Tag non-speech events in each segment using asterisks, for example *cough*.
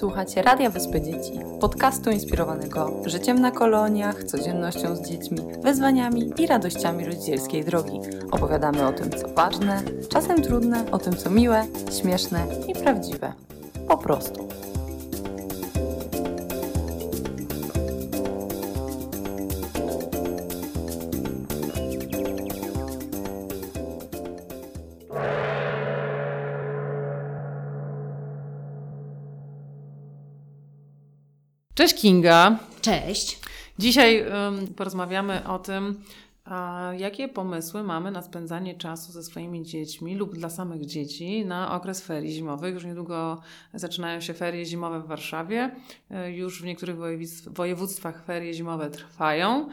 Słuchacie Radia Wyspy Dzieci, podcastu inspirowanego życiem na koloniach, codziennością z dziećmi, wyzwaniami i radościami rodzicielskiej drogi. Opowiadamy o tym, co ważne, czasem trudne, o tym, co miłe, śmieszne i prawdziwe. Po prostu. Cześć Kinga. Cześć. Dzisiaj um, porozmawiamy o tym, a jakie pomysły mamy na spędzanie czasu ze swoimi dziećmi lub dla samych dzieci na okres ferii zimowych. Już niedługo zaczynają się ferie zimowe w Warszawie. E, Już w niektórych województwach ferie zimowe trwają.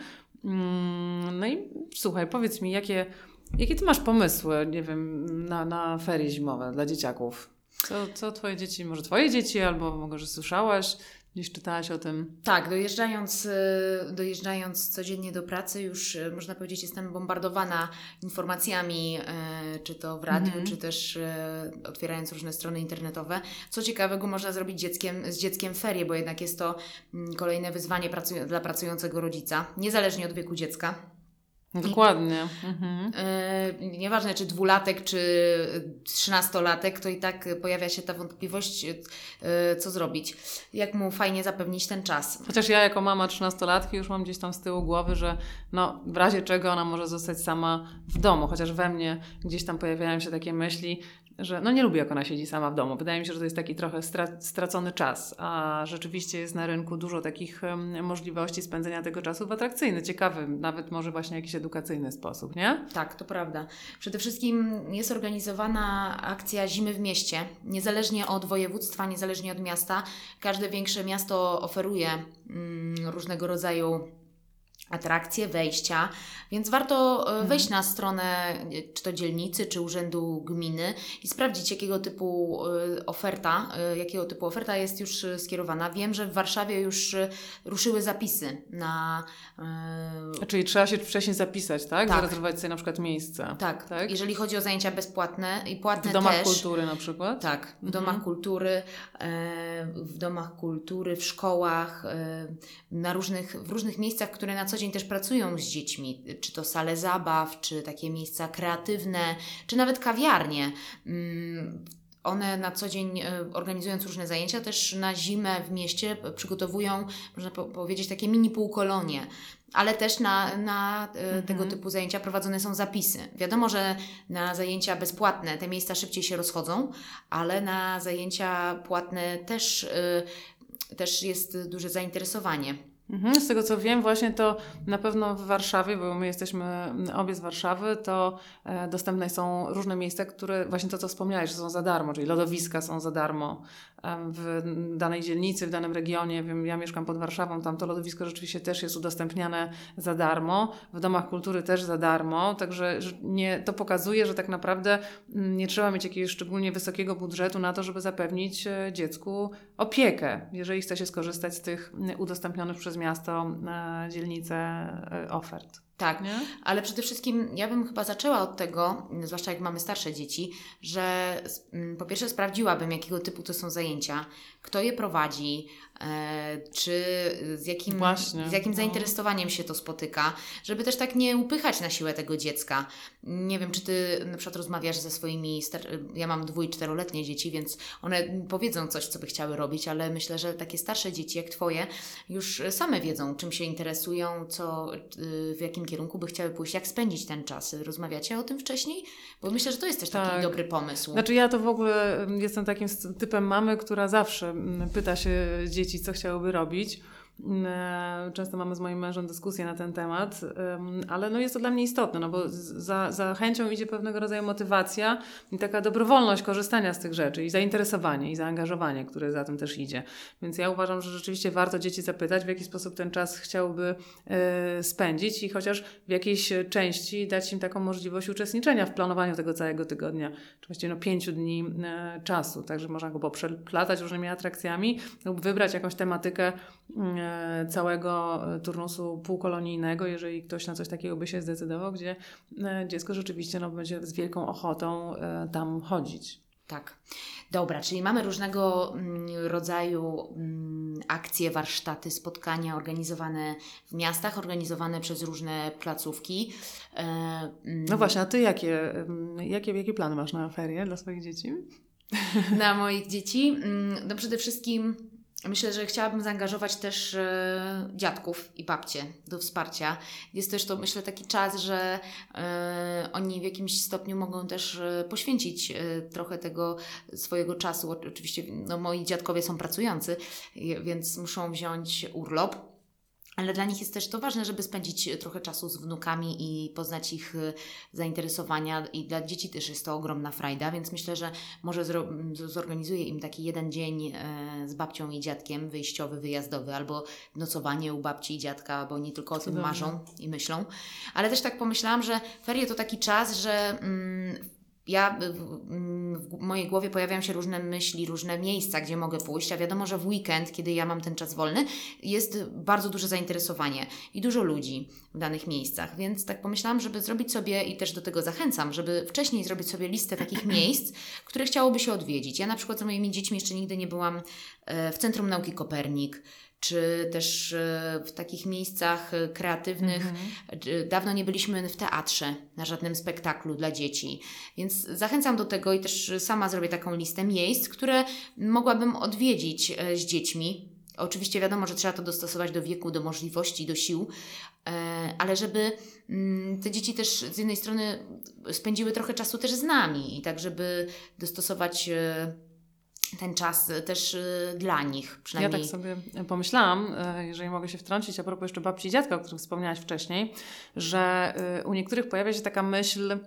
Mm, No i słuchaj, powiedz mi, jakie, jakie ty masz pomysły, nie wiem, na, na ferie zimowe dla dzieciaków? Co, co twoje dzieci, może twoje dzieci, albo może słyszałaś, gdzieś czytałaś o tym? Tak, dojeżdżając, y, dojeżdżając codziennie do pracy, już y, można powiedzieć, jestem bombardowana informacjami, y, czy to w radiu, Mhm. czy też otwierając różne strony internetowe. Co ciekawego można zrobić dzieckiem, z dzieckiem ferie, bo jednak jest to mm, kolejne wyzwanie pracuj- dla pracującego rodzica, niezależnie od wieku dziecka. Dokładnie. Mhm. Yy, nieważne czy dwulatek, czy trzynastolatek, to i tak pojawia się ta wątpliwość, yy, co zrobić, jak mu fajnie zapewnić ten czas. Chociaż ja jako mama 13-latki już mam gdzieś tam z tyłu głowy, że no, w razie czego ona może zostać sama w domu. Chociaż we mnie gdzieś tam pojawiają się takie myśli, że no nie lubię jak ona siedzi sama w domu. Wydaje mi się, że to jest taki trochę stra- stracony czas, a rzeczywiście jest na rynku dużo takich możliwości spędzenia tego czasu w atrakcyjny, ciekawy, nawet może właśnie jakiś edukacyjny sposób, nie? Tak, to prawda. Przede wszystkim jest organizowana akcja Zimy w mieście. Niezależnie od województwa, niezależnie od miasta, każde większe miasto oferuje mm, różnego rodzaju atrakcje, wejścia, więc warto e, wejść na stronę czy to dzielnicy, czy urzędu gminy i sprawdzić, jakiego typu e, oferta, e, jakiego typu oferta jest już skierowana. Wiem, że w Warszawie już ruszyły zapisy na Czyli trzeba się wcześniej zapisać, tak? Tak. Zarezerwować sobie na przykład miejsce. tak, tak? jeżeli chodzi o zajęcia bezpłatne i płatne W domach też. kultury na przykład? Tak, w Mhm. domach kultury, w domach kultury, w szkołach, na różnych, w różnych miejscach, które na co dzień też pracują z dziećmi, czy to sale zabaw, czy takie miejsca kreatywne, czy nawet kawiarnie. Mm, One na co dzień, e, organizując różne zajęcia, też na zimę w mieście przygotowują, można po- powiedzieć, takie mini półkolonie. Ale też na, na e, tego typu zajęcia prowadzone są zapisy. Wiadomo, że na zajęcia bezpłatne te miejsca szybciej się rozchodzą, ale na zajęcia płatne też, y, też jest duże zainteresowanie. Mhm, z tego co wiem, właśnie to na pewno w Warszawie, bo my jesteśmy obie z Warszawy, to e, dostępne są różne miejsca, które właśnie to, co wspomniałeś, że są za darmo, czyli lodowiska są za darmo w danej dzielnicy, w danym regionie. Wiem, ja mieszkam pod Warszawą, tam to lodowisko rzeczywiście też jest udostępniane za darmo, w domach kultury też za darmo, także że nie, to pokazuje, że tak naprawdę mm, nie trzeba mieć jakiegoś szczególnie wysokiego budżetu na to, żeby zapewnić e, dziecku opiekę, jeżeli chce się skorzystać z tych mm, udostępnionych przez miasto e, dzielnice e, ofert. Tak, Nie? ale przede wszystkim ja bym chyba zaczęła od tego, zwłaszcza jak mamy starsze dzieci, że mm, po pierwsze sprawdziłabym, jakiego typu to są zajęcia, kto je prowadzi, e, czy z jakim, Właśnie, z jakim no. zainteresowaniem się to spotyka, żeby też tak nie upychać na siłę tego dziecka. Nie wiem, czy ty na przykład rozmawiasz ze swoimi, ja mam dwój, czteroletnie dzieci, więc one powiedzą coś, co by chciały robić, ale myślę, że takie starsze dzieci jak twoje już same wiedzą, czym się interesują, co, y, w jakim kierunku by chciały pójść, jak spędzić ten czas. Rozmawiacie o tym wcześniej? Bo myślę, że to jest też taki Tak. dobry pomysł. Znaczy ja to w ogóle mm, jestem takim typem mamy, która zawsze pyta się dzieci, co chciałyby robić. E, Często mamy z moim mężem dyskusję na ten temat, em, ale no jest to dla mnie istotne, no bo za, za chęcią idzie pewnego rodzaju motywacja i taka dobrowolność korzystania z tych rzeczy i zainteresowanie i zaangażowanie, które za tym też idzie. Więc ja uważam, że rzeczywiście warto dzieci zapytać, w jaki sposób ten czas chciałby e, spędzić i chociaż w jakiejś części dać im taką możliwość uczestniczenia w planowaniu tego całego tygodnia, czy właściwie no pięciu dni e, czasu, także można go poprzeplatać różnymi atrakcjami lub wybrać jakąś tematykę całego e, turnusu półkolonijnego, jeżeli ktoś na coś takiego by się zdecydował, gdzie e, dziecko rzeczywiście no, będzie z wielką ochotą e, tam chodzić. Tak. Dobra, czyli mamy różnego mm, rodzaju mm, akcje, warsztaty, spotkania organizowane w miastach, organizowane przez różne placówki. E, mm, No właśnie, a ty jakie, jakie, jakie plany masz na ferie dla swoich dzieci? na moich dzieci. No przede wszystkim myślę, że chciałabym zaangażować też e, dziadków i babcie do wsparcia. Jest też to, myślę, taki czas, że e, oni w jakimś stopniu mogą też e, poświęcić trochę tego swojego czasu. Oczywiście no, moi dziadkowie są pracujący, więc muszą wziąć urlop. Ale dla nich jest też to ważne, żeby spędzić e, trochę czasu z wnukami i poznać ich e, zainteresowania. I dla dzieci też jest to ogromna frajda, więc myślę, że może zorganizuję im taki jeden dzień e, z babcią i dziadkiem, wyjściowy, wyjazdowy, albo nocowanie u babci i dziadka, bo oni tylko o tym marzą i myślą. Ale też tak pomyślałam, że ferie to taki czas, że mm, ja w, mm, mojej głowie pojawiają się różne myśli, różne miejsca, gdzie mogę pójść, a wiadomo, że w weekend, kiedy ja mam ten czas wolny, jest bardzo duże zainteresowanie i dużo ludzi w danych miejscach, więc tak pomyślałam, żeby zrobić sobie i też do tego zachęcam, żeby wcześniej zrobić sobie listę takich *clears throat* miejsc, które chciałoby się odwiedzić. Ja na przykład z moimi dziećmi jeszcze nigdy nie byłam e, w Centrum Nauki Kopernik, czy też e, w takich miejscach e, kreatywnych. E, Dawno nie byliśmy w teatrze na żadnym spektaklu dla dzieci, więc zachęcam do tego i też sama zrobię taką listę miejsc, które mogłabym odwiedzić e, z dziećmi. Oczywiście wiadomo, że trzeba to dostosować do wieku, do możliwości, do sił, ale żeby mm, te dzieci też z jednej strony spędziły trochę czasu też z nami i tak, żeby dostosować ten czas e, też e, dla nich. Ja Przynajmniej tak sobie pomyślałam, e, jeżeli mogę się wtrącić, a propos jeszcze babci i dziadka, o których wspomniałaś wcześniej, że u niektórych pojawia się taka myśl,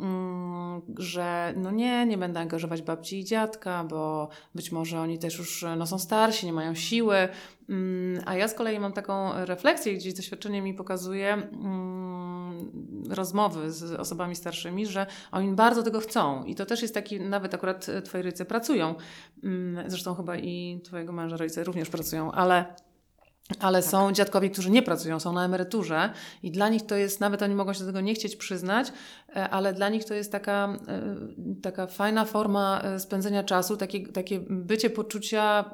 mm, że no nie, nie będę angażować babci i dziadka, bo być może oni też już no, są starsi, nie mają siły. Mm, A ja z kolei mam taką refleksję, gdzieś doświadczenie mi pokazuje mm, rozmowy z osobami starszymi, że oni bardzo tego chcą. I to też jest taki, nawet akurat twoi rodzice pracują. Mm, Zresztą chyba i twojego męża rodzice również pracują, ale ale są dziadkowie, którzy nie pracują, są na emeryturze i dla nich to jest, nawet oni mogą się do tego nie chcieć przyznać, e, ale dla nich to jest taka, e, taka fajna forma e, spędzenia czasu, takie, takie bycie poczucia,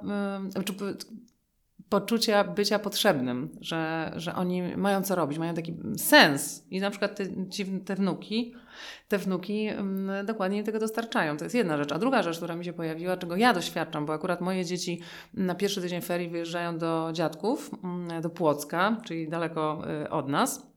czy poczucia bycia potrzebnym, że, że oni mają co robić, mają taki sens i na przykład te, te wnuki, te wnuki mm, dokładnie im tego dostarczają. To jest jedna rzecz. A druga rzecz, która mi się pojawiła, czego ja doświadczam, bo akurat moje dzieci na pierwszy tydzień ferii wyjeżdżają do dziadków, mm, do Płocka, czyli daleko y, od nas.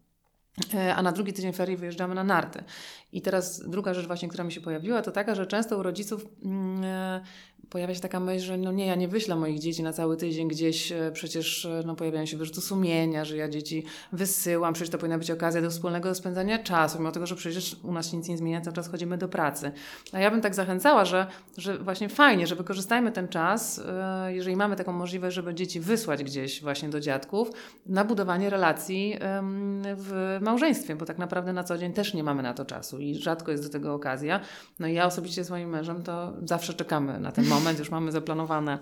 E, A na drugi tydzień ferii wyjeżdżamy na narty. I teraz druga rzecz właśnie, która mi się pojawiła, to taka, że często u rodziców mm, e, pojawia się taka myśl, że no nie, ja nie wyślę moich dzieci na cały tydzień gdzieś, e, przecież e, no, pojawiają się wyrzuty sumienia, że ja dzieci wysyłam, przecież to powinna być okazja do wspólnego spędzania czasu, mimo tego, że przecież u nas się nic nie zmienia, cały czas chodzimy do pracy. A ja bym tak zachęcała, że, że właśnie fajnie, że wykorzystajmy ten czas, e, jeżeli mamy taką możliwość, żeby dzieci wysłać gdzieś właśnie do dziadków, na budowanie relacji w małżeństwie, bo tak naprawdę na co dzień też nie mamy na to czasu i rzadko jest do tego okazja. No i ja osobiście z moim mężem to zawsze czekamy na ten moment, już mamy zaplanowane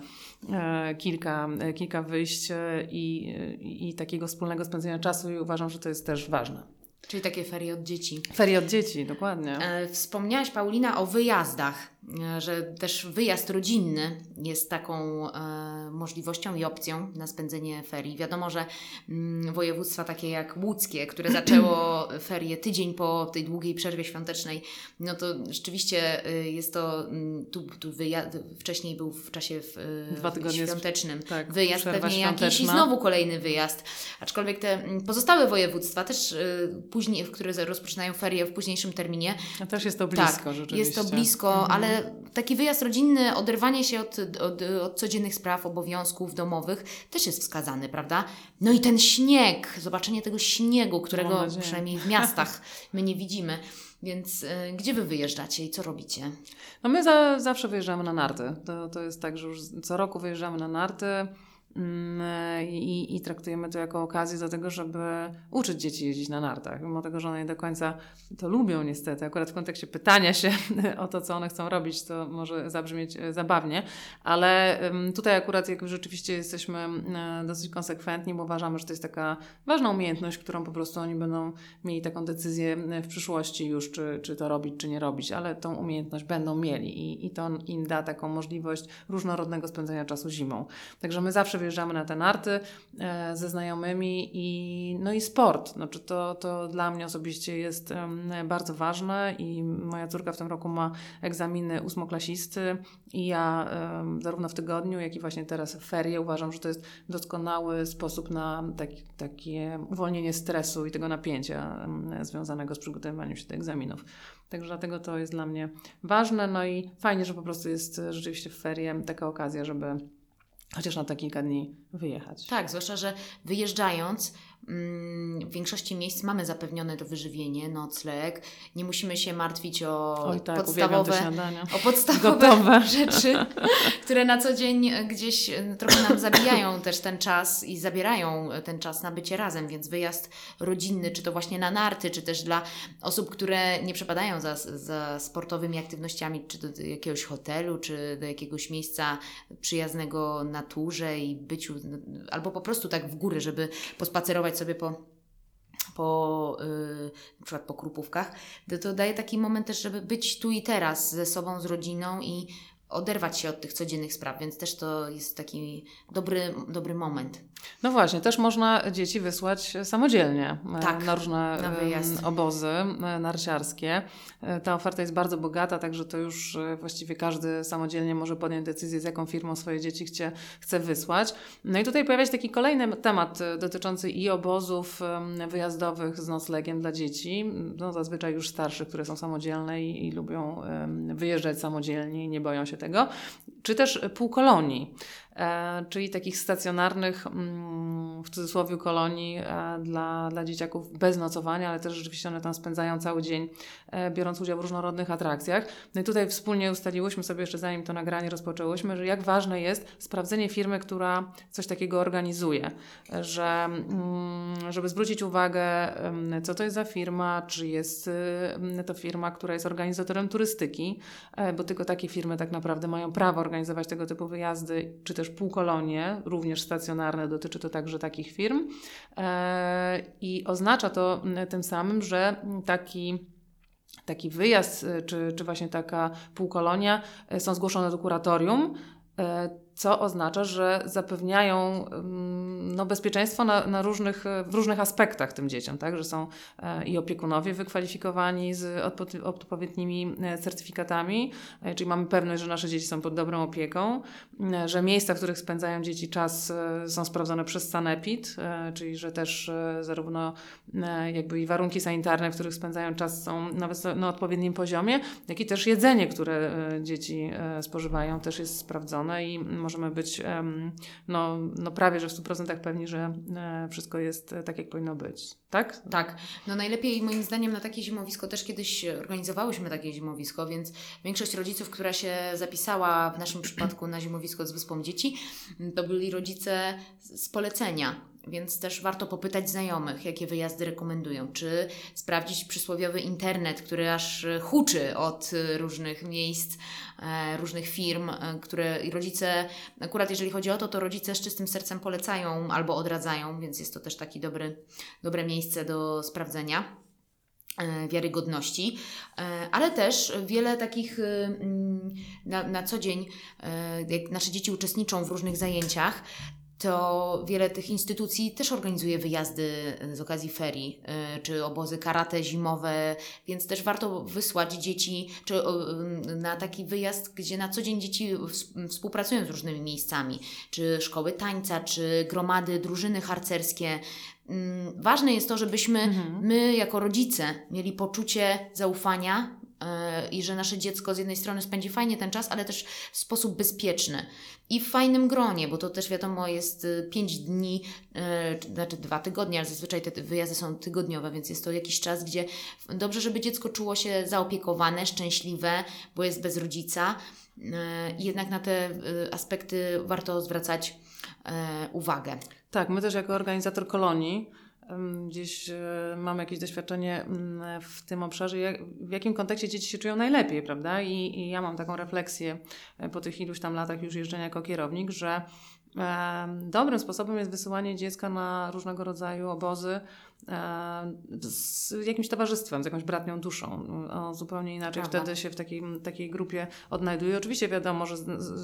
e, kilka, e, kilka wyjść e, i, i, takiego wspólnego spędzenia czasu i uważam, że to jest też ważne. Czyli takie ferie od dzieci. Ferie od dzieci, dokładnie. Wspomniałaś, Paulina, o wyjazdach, że też wyjazd rodzinny jest taką e, możliwością i opcją na spędzenie ferii. Wiadomo, że mm, województwa takie jak łódzkie, które *clears throat* zaczęło ferie tydzień po tej długiej przerwie świątecznej, no to rzeczywiście e, jest to, mm, tu, tu wyjazd, wcześniej był w czasie w, e, Dwa tygodnie z- świątecznym. tak, wyjazd pewnie jakiś i znowu kolejny wyjazd. Aczkolwiek te mm, pozostałe województwa też y, później, w które rozpoczynają ferie w późniejszym terminie, A też jest to blisko tak, rzeczywiście. jest to blisko, Mhm. ale taki wyjazd rodzinny, oderwanie się od, od, od codziennych spraw, obowiązków domowych też jest wskazany, prawda? No i ten śnieg, zobaczenie tego śniegu, którego nadzieję. przynajmniej w miastach my nie widzimy. Więc y, gdzie wy wyjeżdżacie i co robicie? No my za, zawsze wyjeżdżamy na narty. To, to jest tak, że już co roku wyjeżdżamy na narty. Mm, I, I, traktujemy to jako okazję do tego, żeby uczyć dzieci jeździć na nartach. Mimo tego, że one nie do końca to lubią niestety. Akurat w kontekście pytania się *laughs* o to, co one chcą robić, to może zabrzmieć e, zabawnie, ale tutaj akurat jak rzeczywiście jesteśmy e, dosyć konsekwentni, bo uważamy, że to jest taka ważna umiejętność, którą po prostu oni będą mieli taką decyzję e, w przyszłości już, czy, czy to robić, czy nie robić, ale tą umiejętność będą mieli i, i to im da taką możliwość różnorodnego spędzania czasu zimą. Także my zawsze wyjeżdżamy na te narty e, ze znajomymi i, no i sport. Znaczy to, to dla mnie osobiście jest bardzo ważne i moja córka w tym roku ma egzaminy ósmoklasisty i ja zarówno w tygodniu, jak i właśnie teraz w ferie uważam, że to jest doskonały sposób na taki, takie uwolnienie stresu i tego napięcia związanego z przygotowywaniem się do egzaminów. Także dlatego to jest dla mnie ważne. No i fajnie, że po prostu jest rzeczywiście w ferie taka okazja, żeby chociaż na te kilka dni wyjechać. Tak, zwłaszcza, że wyjeżdżając w większości miejsc mamy zapewnione to wyżywienie, nocleg. Nie musimy się martwić o Oj, tak, podstawowe, o podstawowe *laughs* rzeczy, które na co dzień gdzieś e, trochę nam zabijają też ten czas i zabierają ten czas na bycie razem, więc wyjazd rodzinny, czy to właśnie na narty, czy też dla osób, które nie przepadają za, za sportowymi aktywnościami, czy do jakiegoś hotelu, czy do jakiegoś miejsca przyjaznego naturze i byciu, albo po prostu tak w góry, żeby pospacerować sobie po, po yy, na przykład po krupówkach, to, to daje taki moment też, żeby być tu i teraz ze sobą, z rodziną i oderwać się od tych codziennych spraw, więc też to jest taki dobry, dobry moment. No właśnie, też można dzieci wysłać samodzielnie e, tak, na różne na obozy e, narciarskie. E, ta oferta jest bardzo bogata, także to już właściwie każdy samodzielnie może podjąć decyzję, z jaką firmą swoje dzieci chce, chce wysłać. No i tutaj pojawia się taki kolejny temat dotyczący i obozów wyjazdowych z noclegiem dla dzieci, no zazwyczaj już starszych, które są samodzielne i, i lubią wyjeżdżać samodzielnie i nie boją się tego, czy też półkolonii. E, czyli takich stacjonarnych, mm, w cudzysłowie, kolonii e, dla, dla dzieciaków bez nocowania, ale też rzeczywiście one tam spędzają cały dzień, e, biorąc udział w różnorodnych atrakcjach. No i tutaj wspólnie ustaliłyśmy sobie, jeszcze zanim to nagranie rozpoczęłyśmy, że jak ważne jest sprawdzenie firmy, która coś takiego organizuje, że mm, żeby zwrócić uwagę, co to jest za firma, czy jest to firma, która jest organizatorem turystyki, bo tylko takie firmy tak naprawdę mają prawo organizować tego typu wyjazdy, czy też też półkolonie, również stacjonarne, dotyczy to także takich firm. E, I oznacza to tym samym, że taki taki wyjazd, e, czy, czy właśnie taka półkolonia e, są zgłoszone do kuratorium co oznacza, że zapewniają mm, no, bezpieczeństwo na, na różnych, w różnych aspektach tym dzieciom, tak? że są e, i opiekunowie wykwalifikowani z odpowiednimi e, certyfikatami, e, czyli mamy pewność, że nasze dzieci są pod dobrą opieką, że miejsca, w których spędzają dzieci czas są sprawdzone przez Sanepid, czyli że też zarówno jakby i warunki sanitarne, w których spędzają czas są na, na odpowiednim poziomie, jak i też jedzenie, które dzieci spożywają też jest sprawdzone i możemy być no, no prawie, że w 100% pewni, że e, wszystko jest tak, jak powinno być. Tak? Tak. No najlepiej moim zdaniem na takie zimowisko też kiedyś organizowałyśmy takie zimowisko, więc większość rodziców, która się zapisała w naszym przypadku na zimowisko z Wyspą Dzieci, to byli rodzice z polecenia więc też warto popytać znajomych, jakie wyjazdy rekomendują, czy sprawdzić przysłowiowy internet, który aż huczy od różnych miejsc, e, różnych firm, e, które rodzice, akurat jeżeli chodzi o to, to rodzice z czystym sercem polecają albo odradzają, więc jest to też takie dobry, dobre miejsce do sprawdzenia e, wiarygodności, ale też wiele takich mm, na, na co dzień, jak nasze dzieci uczestniczą w różnych zajęciach, to wiele tych instytucji też organizuje wyjazdy z okazji ferii, y, czy obozy karate zimowe, więc też warto wysłać dzieci czy na taki wyjazd, gdzie na co dzień dzieci współpracują z różnymi miejscami, czy szkoły tańca, czy gromady, drużyny harcerskie. Mm, ważne jest to, żebyśmy mhm. my jako rodzice mieli poczucie zaufania i że nasze dziecko z jednej strony spędzi fajnie ten czas, ale też w sposób bezpieczny i w fajnym gronie, bo to też wiadomo jest 5 y, dni, yy, znaczy dwa tygodnie, ale zazwyczaj te wyjazdy są tygodniowe, więc jest to jakiś czas, gdzie dobrze, żeby dziecko czuło się zaopiekowane, szczęśliwe, bo jest bez rodzica. Yy, jednak na te y, aspekty warto zwracać uwagę. Tak, my też jako organizator kolonii gdzieś mamy jakieś doświadczenie w tym obszarze, w jakim kontekście dzieci się czują najlepiej, prawda? I, I, ja mam taką refleksję po tych iluś tam latach już jeżdżenia jako kierownik, że Dobrym sposobem jest wysyłanie dziecka na różnego rodzaju obozy z jakimś towarzystwem, z jakąś bratnią duszą. O, zupełnie inaczej wtedy się w takiej, takiej grupie odnajduje. Oczywiście wiadomo, że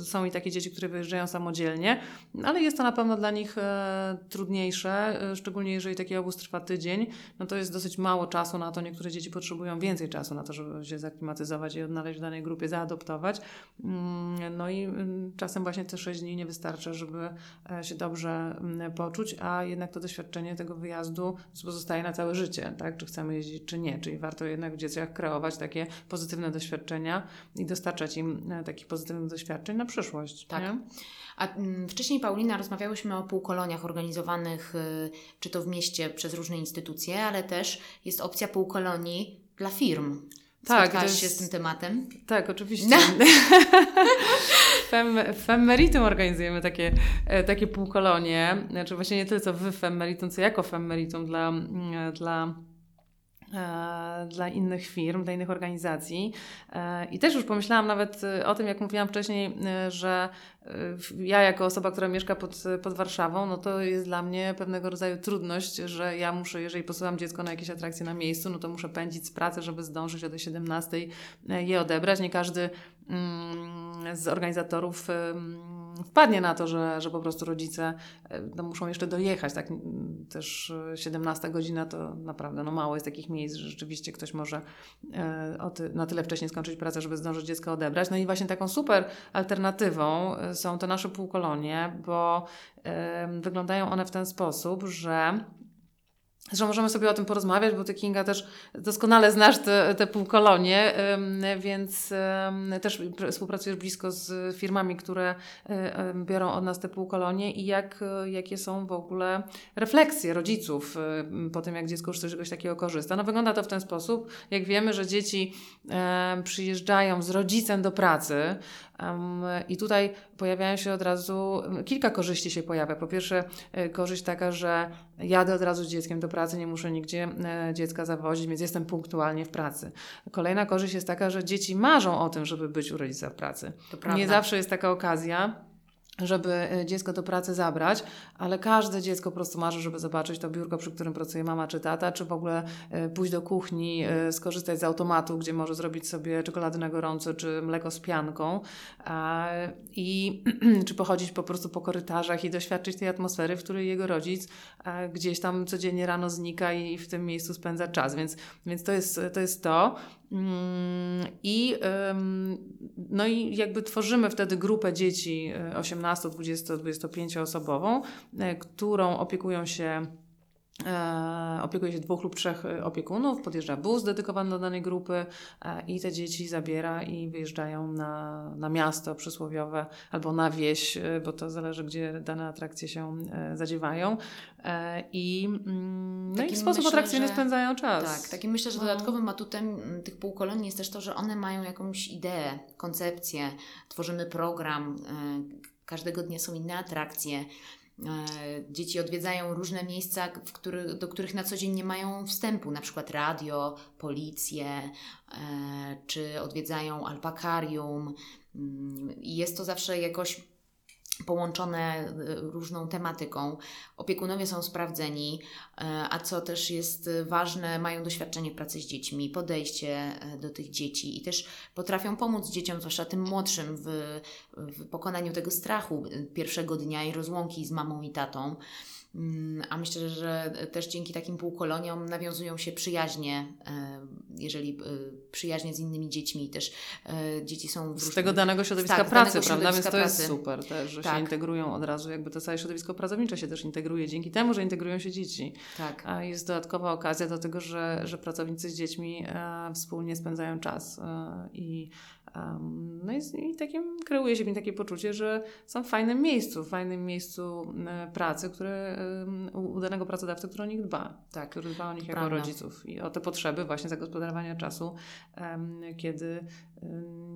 są i takie dzieci, które wyjeżdżają samodzielnie, ale jest to na pewno dla nich e, trudniejsze, e, szczególnie jeżeli taki obóz trwa tydzień. No to jest dosyć mało czasu na to. Niektóre dzieci potrzebują więcej czasu na to, żeby się zaklimatyzować i odnaleźć w danej grupie, zaadoptować. Mm, no i mm, czasem właśnie te 6 dni nie wystarcza, żeby e, się dobrze mm, poczuć, a jednak to doświadczenie tego wyjazdu pozostaje na całe życie, tak? Czy chcemy jeździć, czy nie. Czyli warto jednak w dzieciach kreować takie pozytywne doświadczenia i dostarczać im e, takich pozytywnych doświadczeń na przyszłość. Tak. Nie? A mm, wcześniej, Paulina, rozmawiałyśmy o półkoloniach organizowanych y, czy to w mieście przez różne instytucje, ale też jest opcja półkolonii dla firm. Tak, Spotkałaś jest... się z tym tematem? Tak, oczywiście. No. *laughs* Fem, Femmeritum organizujemy takie, e, takie półkolonie. Znaczy właśnie nie tyle co w Femmeritum, co jako Femmeritum dla, mm, dla e, dla innych firm, dla innych organizacji. E, I też już pomyślałam nawet o tym, jak mówiłam wcześniej, że ja jako osoba, która mieszka pod, pod Warszawą, no to jest dla mnie pewnego rodzaju trudność, że ja muszę, jeżeli posyłam dziecko na jakieś atrakcje na miejscu, no to muszę pędzić z pracy, żeby zdążyć o tej 17 je odebrać. Nie każdy mm, z organizatorów wpadnie na to, że, że po prostu rodzice e, no, muszą jeszcze dojechać. Tak? Też 17 godzina to naprawdę no, mało jest takich miejsc, że rzeczywiście ktoś może e, na tyle wcześnie skończyć pracę, żeby zdążyć dziecko odebrać. No i właśnie taką super alternatywą e, są te nasze półkolonie, bo wyglądają one w ten sposób, że że możemy sobie o tym porozmawiać, bo ty Kinga też doskonale znasz te, te półkolonie, więc też współpracujesz blisko z firmami, które biorą od nas te półkolonie i jak, jakie są w ogóle refleksje rodziców po tym, jak dziecko już z czegoś takiego korzysta. No wygląda to w ten sposób, jak wiemy, że dzieci przyjeżdżają z rodzicem do pracy, i tutaj pojawiają się od razu, kilka korzyści się pojawia. Po pierwsze, e, korzyść taka, że jadę od razu z dzieckiem do pracy, nie muszę nigdzie e, dziecka zawozić, więc jestem punktualnie w pracy. Kolejna korzyść jest taka, że dzieci marzą o tym, żeby być u rodzica w pracy. Nie zawsze jest taka okazja żeby e, dziecko do pracy zabrać, ale każde dziecko po prostu marzy, żeby zobaczyć to biurko, przy którym pracuje mama czy tata, czy w ogóle e, pójść do kuchni, e, skorzystać z automatu, gdzie może zrobić sobie czekolady na gorąco, czy mleko z pianką i *clears throat* czy pochodzić po prostu po korytarzach i doświadczyć tej atmosfery, w której jego rodzic gdzieś tam codziennie rano znika i w tym miejscu spędza czas, więc, więc to, jest, to jest to. Mm, I, no i jakby tworzymy wtedy grupę dzieci 18, 20, 25 osobową, którą opiekują się opiekuje się dwóch lub trzech e, opiekunów, podjeżdża bus dedykowany do danej grupy e, i te dzieci zabiera i wyjeżdżają na, na miasto przysłowiowe albo na wieś, bo to zależy, gdzie dane atrakcje się zadziewają. I, mm, no i w sposób myślę, atrakcyjny że, spędzają czas. Tak, takim myślę, że no. dodatkowym atutem mm, tych półkolonii jest też to, że one mają jakąś ideę, koncepcję, tworzymy program, każdego dnia są inne atrakcje. E, dzieci odwiedzają różne miejsca, w który, do których na co dzień nie mają wstępu, na przykład radio, policję, e, czy odwiedzają alpakarium. Mm, I jest to zawsze jakoś połączone y, różną tematyką. Opiekunowie są sprawdzeni, y, a co też jest ważne, mają doświadczenie w pracy z dziećmi, podejście y, do tych dzieci i też potrafią pomóc dzieciom, zwłaszcza tym młodszym, w, w pokonaniu tego strachu pierwszego dnia i rozłąki z mamą i tatą. Mm, a myślę, że też dzięki takim półkoloniom nawiązują się przyjaźnie, e, jeżeli e, przyjaźnie z innymi dziećmi też e, dzieci są z tego danego środowiska tak, pracy, danego prawda? Więc to jest super też, że tak. się integrują od razu, jakby to całe środowisko pracownicze się też integruje dzięki temu, że integrują się dzieci. Tak. A jest dodatkowa okazja do tego, że, że pracownicy z dziećmi wspólnie spędzają czas i no i, i takim kreuje się mi takie poczucie, że są w fajnym miejscu, w fajnym miejscu pracy, które u u danego pracodawcy, który o nich dba. Tak. Który dba o nich jako Prawda. rodziców i o te potrzeby właśnie zagospodarowania czasu, kiedy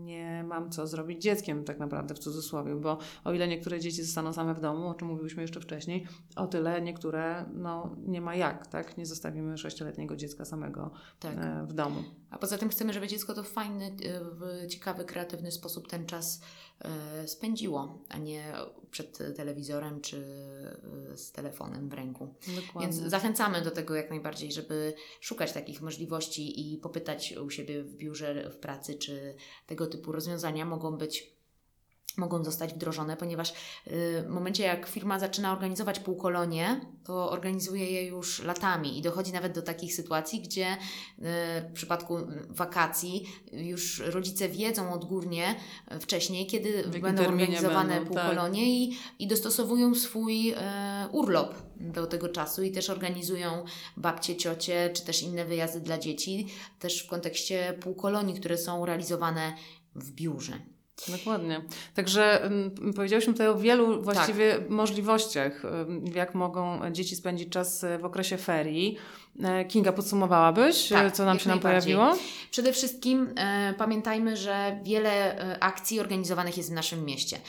nie mam co zrobić dzieckiem tak naprawdę w cudzysłowie, bo o ile niektóre dzieci zostaną same w domu, o czym mówiłyśmy jeszcze wcześniej, o tyle niektóre no, nie ma jak, tak? Nie zostawimy sześcioletniego dziecka samego Tak. e, w domu. A poza tym chcemy, żeby dziecko to w fajny, e, w ciekawy, kreatywny sposób ten czas e, spędziło, a nie przed telewizorem czy z telefonem w ręku. Dokładnie. Więc zachęcamy do tego jak najbardziej, żeby szukać takich możliwości i popytać u siebie w biurze, w pracy, czy tego typu rozwiązania mogą być mogą zostać wdrożone, ponieważ y, w momencie jak firma zaczyna organizować półkolonie, to organizuje je już latami i dochodzi nawet do takich sytuacji, gdzie y, w przypadku wakacji już rodzice wiedzą odgórnie y, wcześniej, kiedy będą organizowane będą, tak. półkolonie i, i dostosowują swój urlop do tego czasu i też organizują babcie, ciocie, czy też inne wyjazdy dla dzieci, też w kontekście półkolonii, które są realizowane w biurze. Dokładnie. Także mm, powiedziałyśmy tutaj o wielu właściwie możliwościach, ym, jak mogą dzieci spędzić czas e, w okresie ferii. E, Kinga, podsumowałabyś, e, Tak, co nam się nam pojawiło? Przede wszystkim e, pamiętajmy, że wiele e, akcji organizowanych jest w naszym mieście.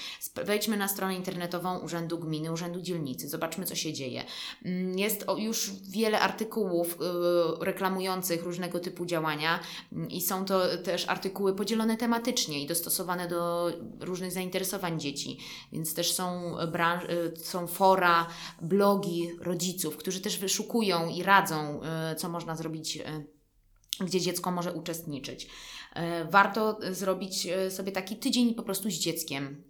Wejdźmy na stronę internetową Urzędu Gminy, Urzędu Dzielnicy, zobaczmy, co się dzieje. Mm, Jest już wiele artykułów e, reklamujących różnego typu działania mm, i są to też artykuły podzielone tematycznie i dostosowane do różnych zainteresowań dzieci. Więc też są, branż, e, są fora, blogi rodziców, którzy też wyszukują i radzą, co można zrobić e, gdzie dziecko może uczestniczyć. E, Warto zrobić e, sobie taki tydzień po prostu z dzieckiem,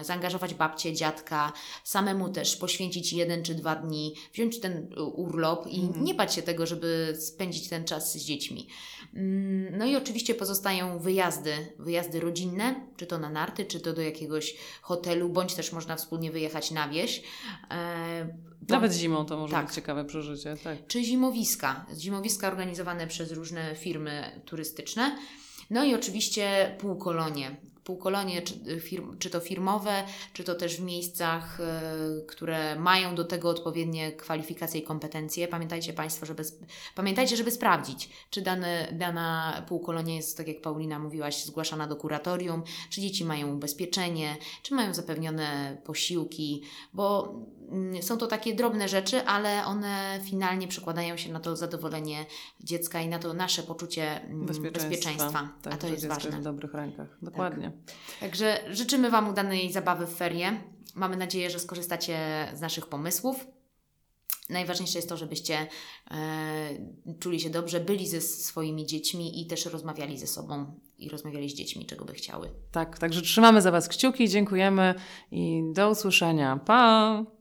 e, zaangażować babcię, dziadka, samemu też poświęcić jeden czy dwa dni, wziąć ten urlop i Mhm. nie bać się tego, żeby spędzić ten czas z dziećmi. Mm, No i oczywiście pozostają wyjazdy, wyjazdy rodzinne, czy to na narty, czy to do jakiegoś hotelu, bądź też można wspólnie wyjechać na wieś. E, Nawet zimą to może Tak. być ciekawe przeżycie. Tak. czy zimowiska. Zimowiska organizowane przez różne firmy turystyczne. No i oczywiście półkolonie. Półkolonie, czy, firm, czy to firmowe, czy to też w miejscach, e, które mają do tego odpowiednie kwalifikacje i kompetencje. Pamiętajcie Państwo, żeby, pamiętajcie, żeby sprawdzić, czy dane, dana półkolonia jest, tak jak Paulina mówiłaś, zgłaszana do kuratorium, czy dzieci mają ubezpieczenie, czy mają zapewnione posiłki, bo są to takie drobne rzeczy, ale one finalnie przekładają się na to zadowolenie dziecka i na to nasze poczucie mm, Bezpieczeństwa. bezpieczeństwa. Tak, a to jest ważne. jest w dobrych rękach. Dokładnie. Także życzymy Wam udanej zabawy w ferie. Mamy nadzieję, że skorzystacie z naszych pomysłów. Najważniejsze jest to, żebyście e, czuli się dobrze, byli ze swoimi dziećmi i też rozmawiali ze sobą i rozmawiali z dziećmi, czego by chciały. Tak, także trzymamy za Was kciuki, dziękujemy i do usłyszenia. Pa!